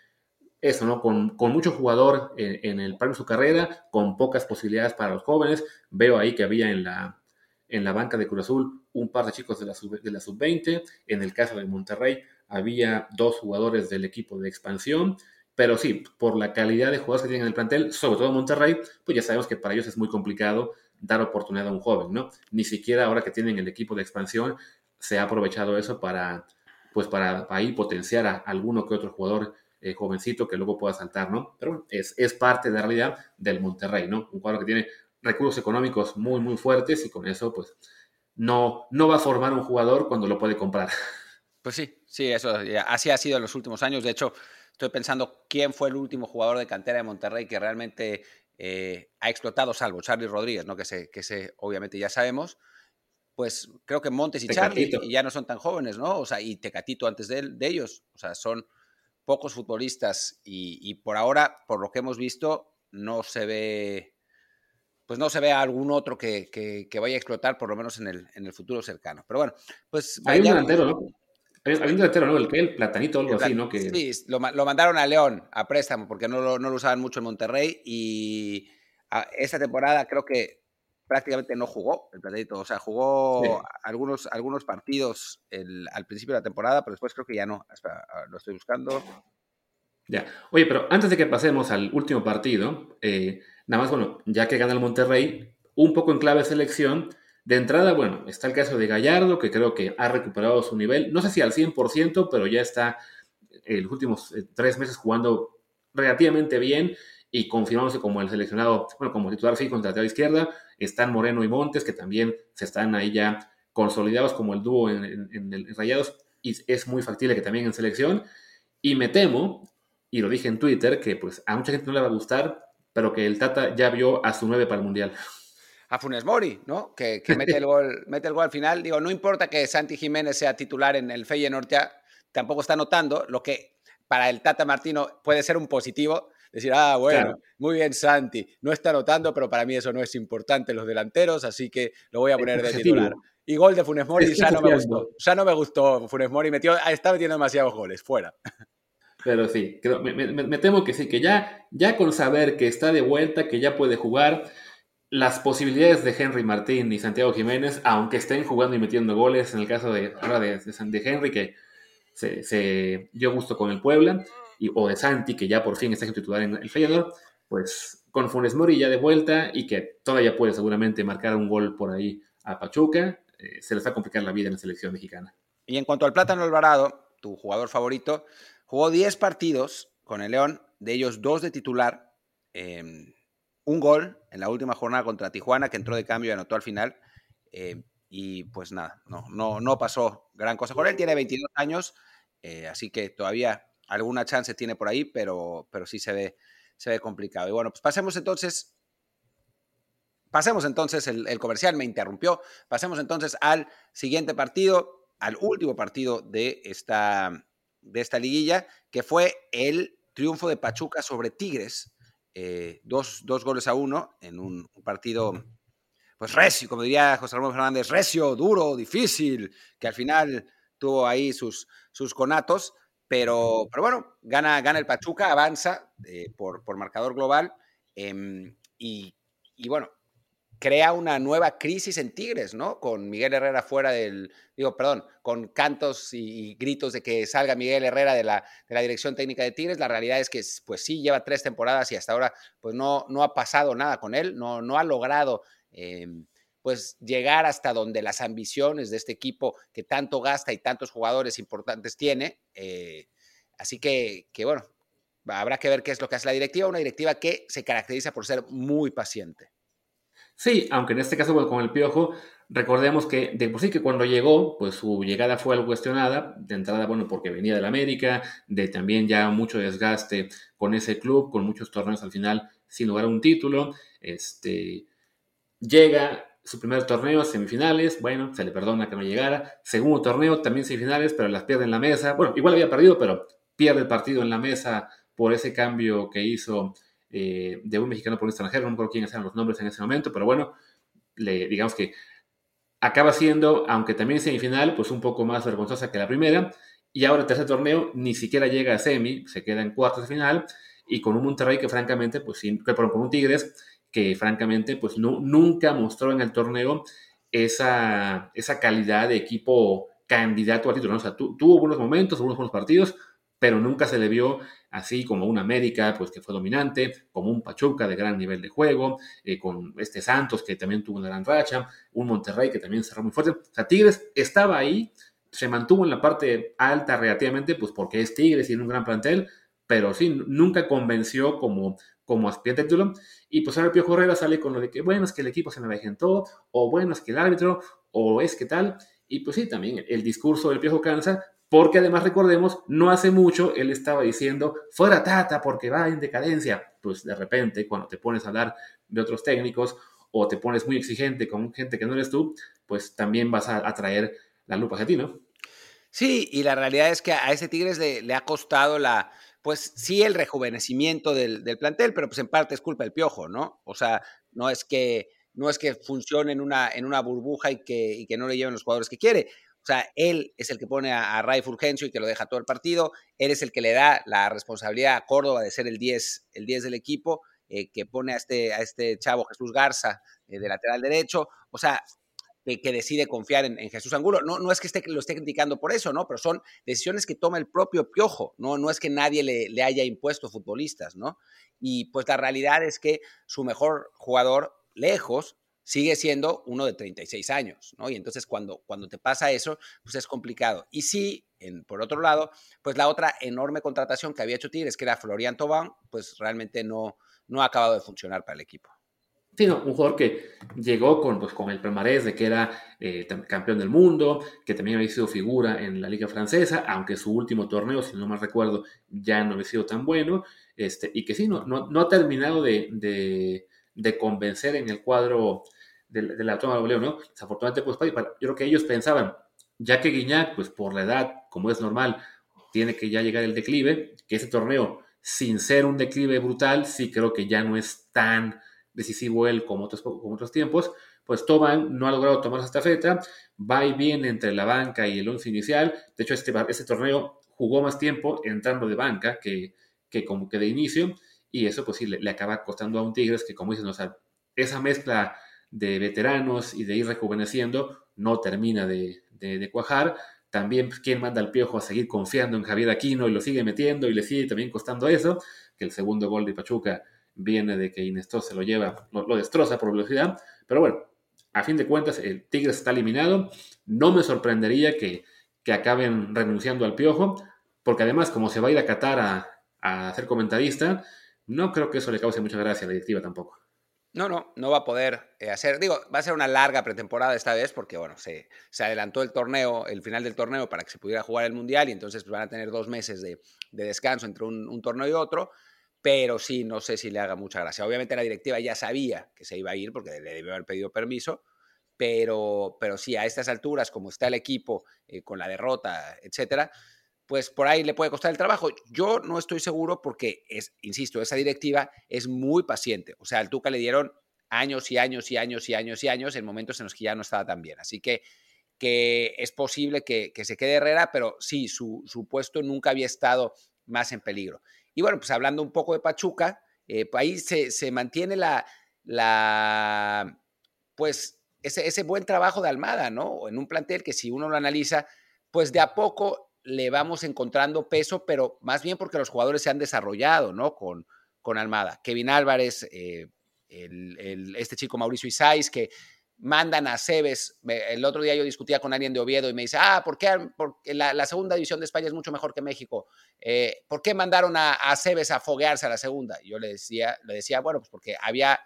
eso, ¿no? Con, mucho jugador en, el par de su carrera, con pocas posibilidades para los jóvenes. Veo ahí que había en la, en la banca de Cruz Azul un par de chicos de la sub-20. en el caso de Monterrey había dos jugadores del equipo de expansión. Pero sí, por la calidad de jugadores que tienen en el plantel, sobre todo Monterrey, pues ya sabemos que para ellos es muy complicado dar oportunidad a un joven, ¿no? Ni siquiera ahora que tienen el equipo de expansión se ha aprovechado eso para, pues para ahí potenciar a alguno que otro jugador eh, jovencito que luego pueda saltar, ¿no? Pero bueno, es, es parte de la realidad del Monterrey, ¿no? Un cuadro que tiene recursos económicos muy, muy fuertes y con eso, pues, no, no va a formar un jugador cuando lo puede comprar.
Pues sí, sí, eso así ha sido en los últimos años. De hecho, estoy pensando quién fue el último jugador de cantera de Monterrey que realmente eh, ha explotado, salvo Charlie Rodríguez, ¿no? Que se, que se obviamente ya sabemos. Pues creo que Montes y Charlie ya no son tan jóvenes, ¿no? O sea, y Tecatito antes de, de ellos. O sea, son pocos futbolistas y, por ahora, por lo que hemos visto, no se ve, pues no se ve algún otro que, vaya a explotar, por lo menos en el, en el futuro cercano. Pero bueno, pues...
Hay un delantero, ¿no? Hay, un delantero, ¿no? El que el platanito, algo así, ¿no? Que...
Sí, lo, mandaron a León a préstamo porque no lo, no lo usaban mucho en Monterrey y esta temporada creo que prácticamente no jugó el Platadito. O sea, jugó algunos, algunos partidos al principio de la temporada, pero después creo que ya no. lo estoy buscando.
Ya. Oye, pero antes de que pasemos al último partido, eh, nada más, bueno, ya que gana el Monterrey, un poco en clave selección. De entrada, bueno, está el caso de Gallardo, que creo que ha recuperado su nivel. No sé si al 100%, pero ya está en los últimos eh, tres meses jugando relativamente bien y confirmándose como el seleccionado, bueno, como titular sí contra la izquierda. Están Moreno y Montes, que también se están ahí ya consolidados como el dúo en, el Rayados, y es muy factible que también en selección. Y me temo, y lo dije en Twitter, que pues a mucha gente no le va a gustar, pero que el Tata ya vio a su nueve para el Mundial.
A Funes Mori, ¿no? Que, [laughs] mete, el gol, mete el gol al final. Digo, no importa que Santi Jiménez sea titular en el Feyenoord, ya tampoco está notando, lo que para el Tata Martino puede ser un positivo, decir, ah, bueno, muy bien Santi, no está anotando, pero para mí eso no es importante los delanteros, así que lo voy a poner de titular. Y gol de Funes Mori ya no me gustó. Ya no me gustó Funes Mori, metió, está metiendo demasiados goles, fuera.
Pero sí, me, temo que sí, que ya, ya con saber que está de vuelta, que ya puede jugar, las posibilidades de Henry Martín y Santiago Jiménez, aunque estén jugando y metiendo goles, en el caso de, de, de Henry, que se, dio gusto con el Puebla, o de Santi, que ya por fin está titular en el Feyenoord, pues con Funes Mori ya de vuelta y que todavía puede seguramente marcar un gol por ahí a Pachuca, eh, se les va a complicar la vida en la selección mexicana.
Y en cuanto al Plátano Alvarado, tu jugador favorito, jugó 10 partidos con el León, de ellos dos de titular, em, un gol en la última jornada contra Tijuana, que entró de cambio y anotó al final. Em, y pues nada, no, no, no pasó gran cosa con él. Tiene 22 años, eh, así que todavía alguna chance tiene por ahí, pero, pero sí se ve, se ve complicado. Y bueno, pues pasemos entonces, pasemos entonces, el, comercial me interrumpió, pasemos entonces al siguiente partido, al último partido de esta, de esta liguilla, que fue el triunfo de Pachuca sobre Tigres, eh, dos, goles a uno en un, partido pues recio, como diría José Ramón Fernández, recio, duro, difícil, que al final tuvo ahí sus, sus conatos, pero, pero bueno, gana, gana el Pachuca, avanza eh, por, por, marcador global em, y, y, bueno, crea una nueva crisis en Tigres, ¿no? Con Miguel Herrera fuera del, digo, perdón, con cantos y, gritos de que salga Miguel Herrera de la, de la, dirección técnica de Tigres. La realidad es que, pues sí, lleva tres temporadas y hasta ahora, pues no, no ha pasado nada con él, no, no ha logrado... Eh, pues llegar hasta donde las ambiciones de este equipo que tanto gasta y tantos jugadores importantes tiene. Eh, así que, que, bueno, habrá que ver qué es lo que hace la directiva, una directiva que se caracteriza por ser muy paciente.
Sí, aunque en este caso con el Piojo, recordemos que de por sí que cuando llegó, pues su llegada fue algo cuestionada, de entrada, bueno, porque venía del América, de también ya mucho desgaste con ese club, con muchos torneos al final sin lograr un título, este llega su primer torneo, semifinales, bueno, se le perdona que no llegara. Segundo torneo, también semifinales, pero las pierde en la mesa. Bueno, igual había perdido, pero pierde el partido en la mesa por ese cambio que hizo eh, de un mexicano por un extranjero. No me acuerdo quiénes eran los nombres en ese momento, pero bueno, le, digamos que acaba siendo, aunque también semifinal, pues un poco más vergonzosa que la primera. Y ahora el tercer torneo ni siquiera llega a semi, se queda en cuartos de final. Y con un Monterrey que francamente, pues sí, con un Tigres que francamente pues no, nunca mostró en el torneo esa, esa calidad de equipo candidato al título. O sea, tuvo buenos momentos, buenos, buenos partidos, pero nunca se le vio así como un América, pues que fue dominante, como un Pachuca de gran nivel de juego, eh, con este Santos que también tuvo una gran racha, un Monterrey que también cerró muy fuerte. O sea, Tigres estaba ahí, se mantuvo en la parte alta relativamente, pues porque es Tigres y tiene un gran plantel, pero sí, nunca convenció como como aspirante al título. Y pues ahora Pío Herrera sale con lo de que, bueno, es que el equipo se todo, o bueno, es que el árbitro, o es que tal. Y pues sí, también el discurso del Piojo cansa, porque además recordemos, no hace mucho él estaba diciendo, fuera Tata porque va en decadencia. Pues de repente, cuando te pones a hablar de otros técnicos o te pones muy exigente con gente que no eres tú, pues también vas a atraer la lupa hacia ti, ¿no?
Sí, y la realidad es que a ese Tigres le ha costado la, pues sí el rejuvenecimiento del, plantel, pero pues en parte es culpa del piojo, ¿no? O sea, no es que, no es que funcione en una, en una burbuja y que, que no le lleven los jugadores que quiere. O sea, él es el que pone a, Ray Fulgencio y que lo deja todo el partido. Él es el que le da la responsabilidad a Córdoba de ser el 10, el 10 del equipo, eh, que pone a este, a este chavo Jesús Garza eh, de lateral derecho. O sea, que, decide confiar en, Jesús Angulo. No, no es que esté, lo esté criticando por eso, ¿no? Pero son decisiones que toma el propio Piojo, ¿no? No es que nadie le, le haya impuesto futbolistas, ¿no? Y pues la realidad es que su mejor jugador, lejos, sigue siendo uno de 36 años, ¿no? Y entonces cuando, cuando te pasa eso, pues es complicado. Y sí, en, por otro lado, pues la otra enorme contratación que había hecho Tigres, que era Florian Tobán, pues realmente no, no ha acabado de funcionar para el equipo.
Sí, un jugador que llegó con, pues, con el palmarés de que era eh, campeón del mundo, que también había sido figura en la liga francesa, aunque su último torneo, si no mal recuerdo, ya no había sido tan bueno, este, y que sí, no, no, ha terminado de, convencer en el cuadro de, la toma de ¿no? Desafortunadamente, pues, yo creo que ellos pensaban, ya que Guiñac, pues por la edad, como es normal, tiene que ya llegar el declive, que ese torneo, sin ser un declive brutal, sí creo que ya no es tan decisivo él como otros, como otros tiempos, pues Toban no ha logrado tomar esta feta, va y viene entre la banca y el once inicial, de hecho este, este torneo jugó más tiempo entrando de banca que, que como que de inicio, y eso pues sí le, acaba costando a un Tigres que como dicen, o esa mezcla de veteranos y de ir rejuveneciendo no termina de, de, cuajar, también pues, quién manda al piojo a seguir confiando en Javier Aquino y lo sigue metiendo y le sigue también costando eso, que el segundo gol de Pachuca viene de que Inestor se lo lleva, lo, destroza por velocidad. Pero bueno, a fin de cuentas, el Tigres está eliminado. No me sorprendería que, que acaben renunciando al piojo, porque además, como se va a ir a Qatar a, a ser comentarista, no creo que eso le cause mucha gracia a la directiva tampoco.
No, no, no va a poder eh, hacer. Digo, va a ser una larga pretemporada esta vez porque, bueno, se, adelantó el torneo, el final del torneo para que se pudiera jugar el Mundial y entonces pues, van a tener dos meses de, de descanso entre un, un, torneo y otro pero sí, no sé si le haga mucha gracia. Obviamente la directiva ya sabía que se iba a ir porque le debió haber pedido permiso, pero, pero sí, a estas alturas, como está el equipo eh, con la derrota, etcétera, pues por ahí le puede costar el trabajo. Yo no estoy seguro porque, es, insisto, esa directiva es muy paciente. O sea, al Tuca le dieron años y años y años y años y años en momentos en los que ya no estaba tan bien. Así que, que es posible que, se quede Herrera, pero sí, su, su puesto nunca había estado más en peligro. Y bueno, pues hablando un poco de Pachuca, eh, pues ahí se, mantiene la, la pues ese, ese, buen trabajo de Almada, ¿no? En un plantel que si uno lo analiza, pues de a poco le vamos encontrando peso, pero más bien porque los jugadores se han desarrollado, ¿no? Con, con Almada. Kevin Álvarez, eh, el, este chico Mauricio Isais, que mandan a Cebes. El otro día yo discutía con alguien de Oviedo y me dice, ah, ¿por qué porque la, segunda división de España es mucho mejor que México? Eh, ¿Por qué mandaron a, a, Cebes a foguearse a la segunda? Yo le decía, le decía, bueno, pues porque había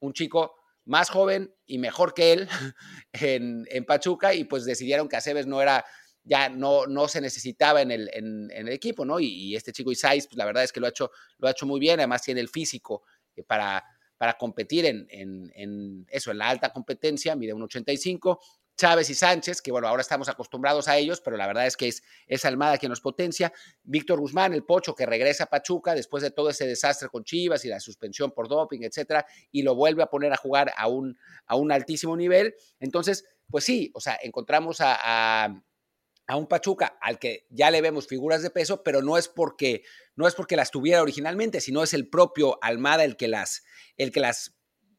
un chico más joven y mejor que él [laughs] en, en Pachuca y pues decidieron que a Cebes no era, ya no, no se necesitaba en el, en, el equipo, ¿no? Y, este chico Isais, pues la verdad es que lo ha hecho, lo ha hecho muy bien, además tiene el físico eh, para para competir en, en, eso, en la alta competencia, mide un 85. Chávez y Sánchez, que bueno, ahora estamos acostumbrados a ellos, pero la verdad es que es, es Almada quien nos potencia. Víctor Guzmán, el Pocho, que regresa a Pachuca después de todo ese desastre con Chivas y la suspensión por doping, etcétera, y lo vuelve a poner a jugar a un, a un altísimo nivel. Entonces, pues sí, o sea, encontramos a un Pachuca al que ya le vemos figuras de peso, pero no es porque no es porque las tuviera originalmente, sino es el propio Almada el que las el que las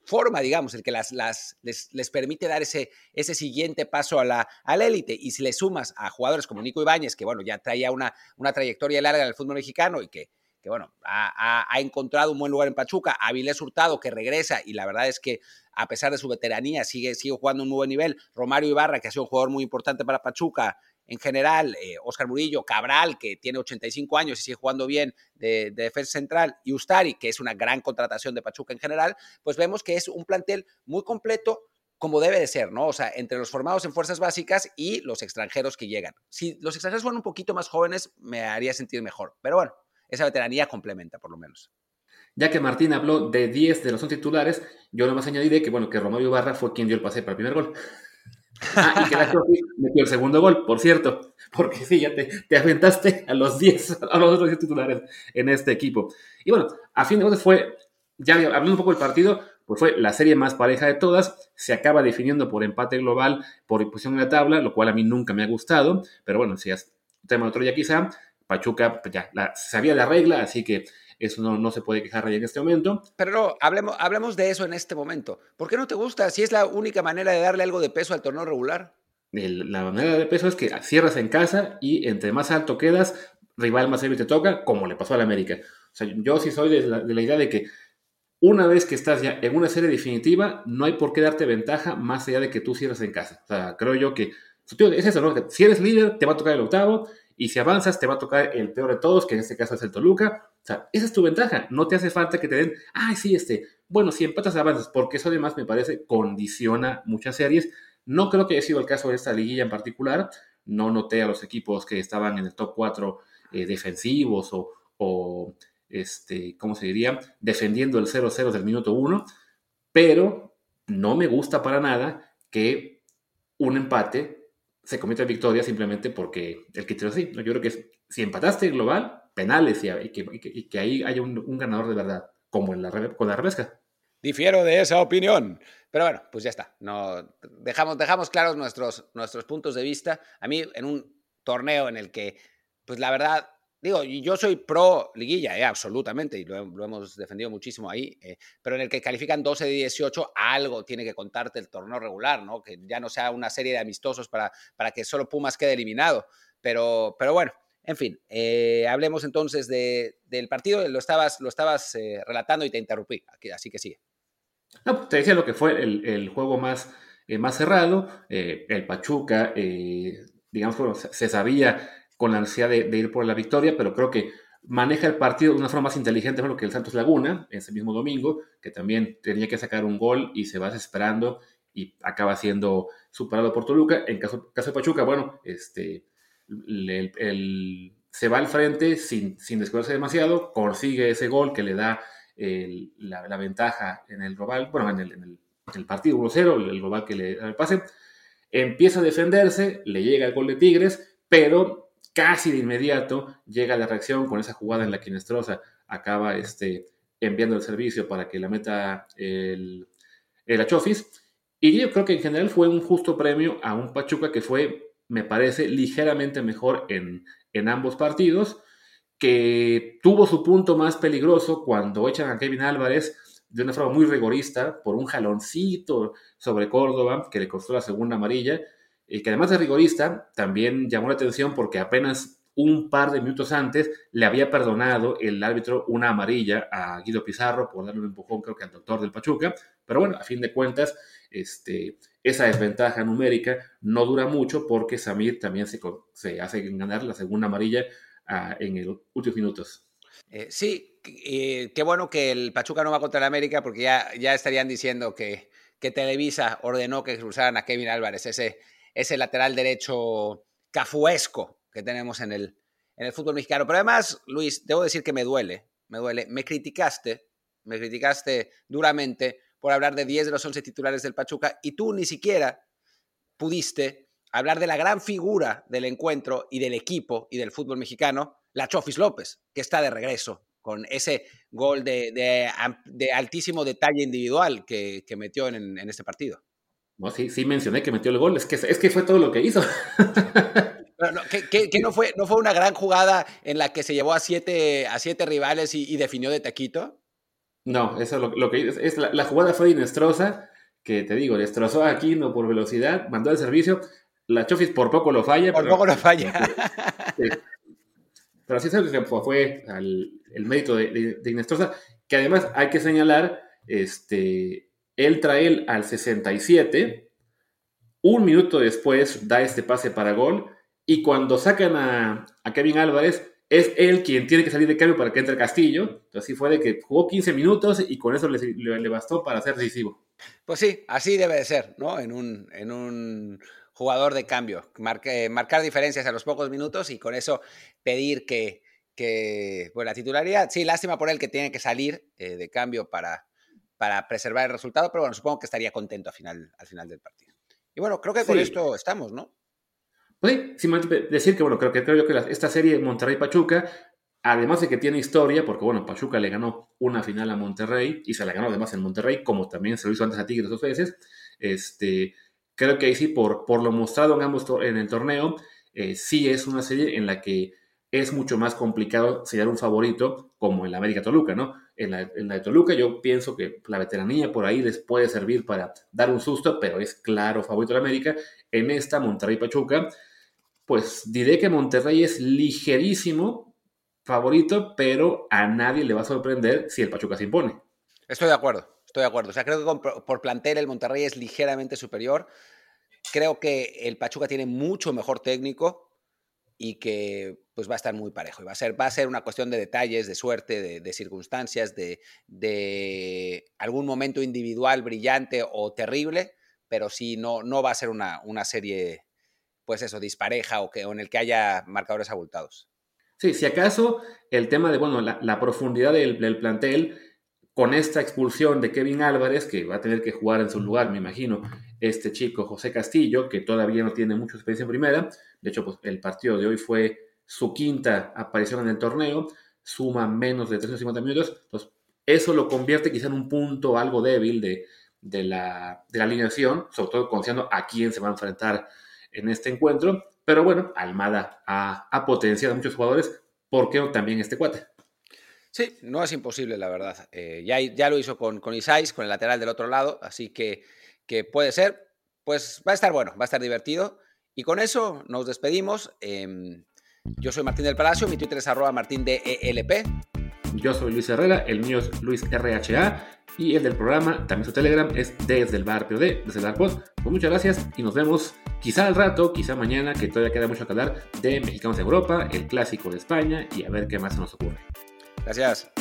forma, digamos, el que las, las les, les, permite dar ese, ese siguiente paso a la élite. y si le sumas a jugadores como Nico Ibáñez, que bueno, ya traía una, una trayectoria larga en el fútbol mexicano y que, que bueno, ha, ha, encontrado un buen lugar en Pachuca, a Avilés Hurtado que regresa y la verdad es que a pesar de su veteranía sigue, sigue jugando un muy buen nivel, Romario Ibarra, que ha sido un jugador muy importante para Pachuca, en general, Oscar eh, Murillo, Cabral, que tiene 85 años y sigue jugando bien de, defensa central, y Ustari, que es una gran contratación de Pachuca en general, pues vemos que es un plantel muy completo como debe de ser, ¿no? O sea, entre los formados en fuerzas básicas y los extranjeros que llegan. Si los extranjeros fueran un poquito más jóvenes, me haría sentir mejor. Pero bueno, esa veteranía complementa por lo menos.
Ya que Martín habló de 10 de los 11 titulares, yo nomás añadiré que, bueno, que Romario Barra fue quien dio el pase para el primer gol. Ah, y que la [laughs] metió el segundo gol, por cierto, porque sí, ya te, te aventaste a los 10, a los otros 10 titulares en este equipo. Y bueno, a fin de cuentas fue, ya hablando un poco del partido, pues fue la serie más pareja de todas, se acaba definiendo por empate global, por posición en la tabla, lo cual a mí nunca me ha gustado, pero bueno, si es tema de otro ya quizá, Pachuca pues ya la, sabía la regla, así que eso no, se puede quejar ahí en este momento.
Pero no, hablemos, hablemos de eso en este momento. ¿Por qué no te gusta? Si es la única manera de darle algo de peso al torneo regular.
la manera de peso es que cierras en casa y entre más alto quedas, rival más débil te toca, como le pasó al América. O sea, yo sí soy de la, idea de que una vez que estás ya en una serie definitiva, no hay por qué darte ventaja más allá de que tú cierres en casa. O sea, creo yo que es eso, ¿no? Si eres líder, te va a tocar el octavo, y si avanzas, te va a tocar el peor de todos, que en este caso es el Toluca. O sea, esa es tu ventaja. No te hace falta que te den, ay, sí, este, bueno, si empatas, avanzas, porque eso además me parece condiciona muchas series. No creo que haya sido el caso de esta liguilla en particular. No noté a los equipos que estaban en el top 4 eh, defensivos o, o, este, ¿cómo se diría? Defendiendo el 0-0 del minuto 1. Pero no me gusta para nada que un empate se comete victoria simplemente porque el criterio así. Yo creo que si empataste global, penales y, que, ahí haya un, ganador de verdad, como en la, con la repesca.
Difiero de esa opinión. Pero bueno, pues ya está. No, dejamos, dejamos claros nuestros, nuestros puntos de vista. A mí, en un torneo en el que, pues la verdad, Digo, yo soy pro liguilla, eh, absolutamente, y lo, hemos defendido muchísimo ahí, eh, pero en el que califican 12 de 18, algo tiene que contarte el torneo regular, ¿no? Que ya no sea una serie de amistosos para, para que solo Pumas quede eliminado. Pero, pero bueno, en fin, eh, hablemos entonces de, del partido. Lo estabas, lo estabas relatando y te interrumpí, así que sigue.
Pues, te decía lo que fue el, juego más, más cerrado. el Pachuca, digamos, se sabía con la ansiedad de, ir por la victoria, pero creo que maneja el partido de una forma más inteligente lo que el Santos Laguna, ese mismo domingo, que también tenía que sacar un gol y se va desesperando y acaba siendo superado por Toluca. En caso de Pachuca, bueno, este, se va al frente sin, sin descuidarse demasiado, consigue ese gol que le da la, ventaja en el global, bueno, en el, el, partido 1-0, el global que le da el pase. Empieza a defenderse, le llega el gol de Tigres, pero casi de inmediato llega la reacción con esa jugada en la que Nestroza acaba este, enviando el servicio para que la meta el, el Achofis. Y yo creo que en general fue un justo premio a un Pachuca que fue, me parece, ligeramente mejor en, en ambos partidos, que tuvo su punto más peligroso cuando echan a Kevin Álvarez de una forma muy rigorista por un jaloncito sobre Córdoba que le costó la segunda amarilla y que además de rigorista, también llamó la atención porque apenas un par de minutos antes le había perdonado el árbitro una amarilla a Guido Pizarro por darle un empujón, creo que al doctor del Pachuca. Pero bueno, a fin de cuentas, este, esa desventaja numérica no dura mucho porque Samir también se, se hace ganar la segunda amarilla ah, en los últimos minutos.
Eh, sí, eh, qué bueno que el Pachuca no va contra el América porque ya, ya estarían diciendo que, que Televisa ordenó que expulsaran a Kevin Álvarez, ese ese lateral derecho cafuesco que tenemos en el, en el fútbol mexicano. Pero además, Luis, debo decir que me duele, me duele. Me criticaste me criticaste duramente por hablar de 10 de los 11 titulares del Pachuca y tú ni siquiera pudiste hablar de la gran figura del encuentro y del equipo y del fútbol mexicano, la Chofis López, que está de regreso con ese gol de, altísimo detalle individual que, metió en, este partido.
sí, sí mencioné que metió el gol, es que, es que fue todo lo que hizo. [laughs]
que, no, fue, no fue una gran jugada en la que se llevó a siete, a siete rivales y, definió de taquito.
No, eso lo, lo que es, la, jugada fue inestrosa, que te digo, destrozó a Aquino por velocidad, mandó el servicio. La Chofis por poco lo falla.
Por poco lo [laughs] falla.
Pero así es que fue, el mérito de, de, Inestrosa, que además hay que señalar, este, él trae él al 67, un minuto después da este pase para gol, y cuando sacan a, Kevin Álvarez, es él quien tiene que salir de cambio para que entre Castillo. Entonces, así fue de que jugó 15 minutos y con eso le, bastó para ser decisivo.
Pues sí, así debe de ser, ¿no? En un, en un jugador de cambio, marcar diferencias a los pocos minutos y con eso pedir que, que bueno, la titularidad, sí, lástima por él que tiene que salir eh, de cambio para, para preservar el resultado, pero bueno, supongo que estaría contento al final, al final del partido. Y bueno, creo que con esto estamos, ¿no?
Pues simplemente decir que, bueno, creo que, creo que esta serie Monterrey-Pachuca, además de que tiene historia, porque, bueno, Pachuca le ganó una final a Monterrey y se la ganó además en Monterrey, como también se lo hizo antes a Tigres dos veces, este, creo que ahí sí, por, por lo mostrado en ambos en el torneo, eh, sí es una serie en la que es mucho más complicado sellar un favorito como en la América Toluca, ¿no? En la, de Toluca yo pienso que la veteranía por ahí les puede servir para dar un susto, pero es claro favorito de América. En esta Monterrey Pachuca, pues diré que Monterrey es ligerísimo favorito, pero a nadie le va a sorprender si el Pachuca se impone.
Estoy de acuerdo, estoy de acuerdo. O sea, creo que por plantel el Monterrey es ligeramente superior. Creo que el Pachuca tiene mucho mejor técnico y que pues va a estar muy parejo. Y va a ser, va a ser una cuestión de detalles, de suerte, de, circunstancias, de, algún momento individual brillante o terrible, pero sí no, no va a ser una, una serie pues eso, dispareja o, que, en el que haya marcadores abultados.
Sí, si acaso el tema de, bueno, la, profundidad del, plantel, con esta expulsión de Kevin Álvarez, que va a tener que jugar en su lugar, me imagino, este chico José Castillo, que todavía no tiene mucha experiencia en primera, de hecho, pues el partido de hoy fue su quinta aparición en el torneo, suma menos de 350 minutos, entonces eso lo convierte quizá en un punto algo débil de, de, la, de la alineación, sobre todo conociendo a quién se va a enfrentar en este encuentro. Pero bueno, Almada ha, potenciado a muchos jugadores. ¿Por qué también este cuate?
Sí, no es imposible, la verdad. Eh, ya, ya, lo hizo con, con Isais, con el lateral del otro lado, así que, que, puede ser. Pues va a estar bueno, va a estar divertido. Y con eso nos despedimos. Em, yo soy Martín del Palacio, mi Twitter es arroba martindelp.
Yo soy Luis Herrera, el mío es Luis RHA y el del programa, también su Telegram, es desde el bar POD, desde el bar Pod. Pues muchas gracias y nos vemos quizá al rato, quizá mañana, que todavía queda mucho que hablar de Mexicanos de Europa, el clásico de España y a ver qué más se nos ocurre.
Gracias.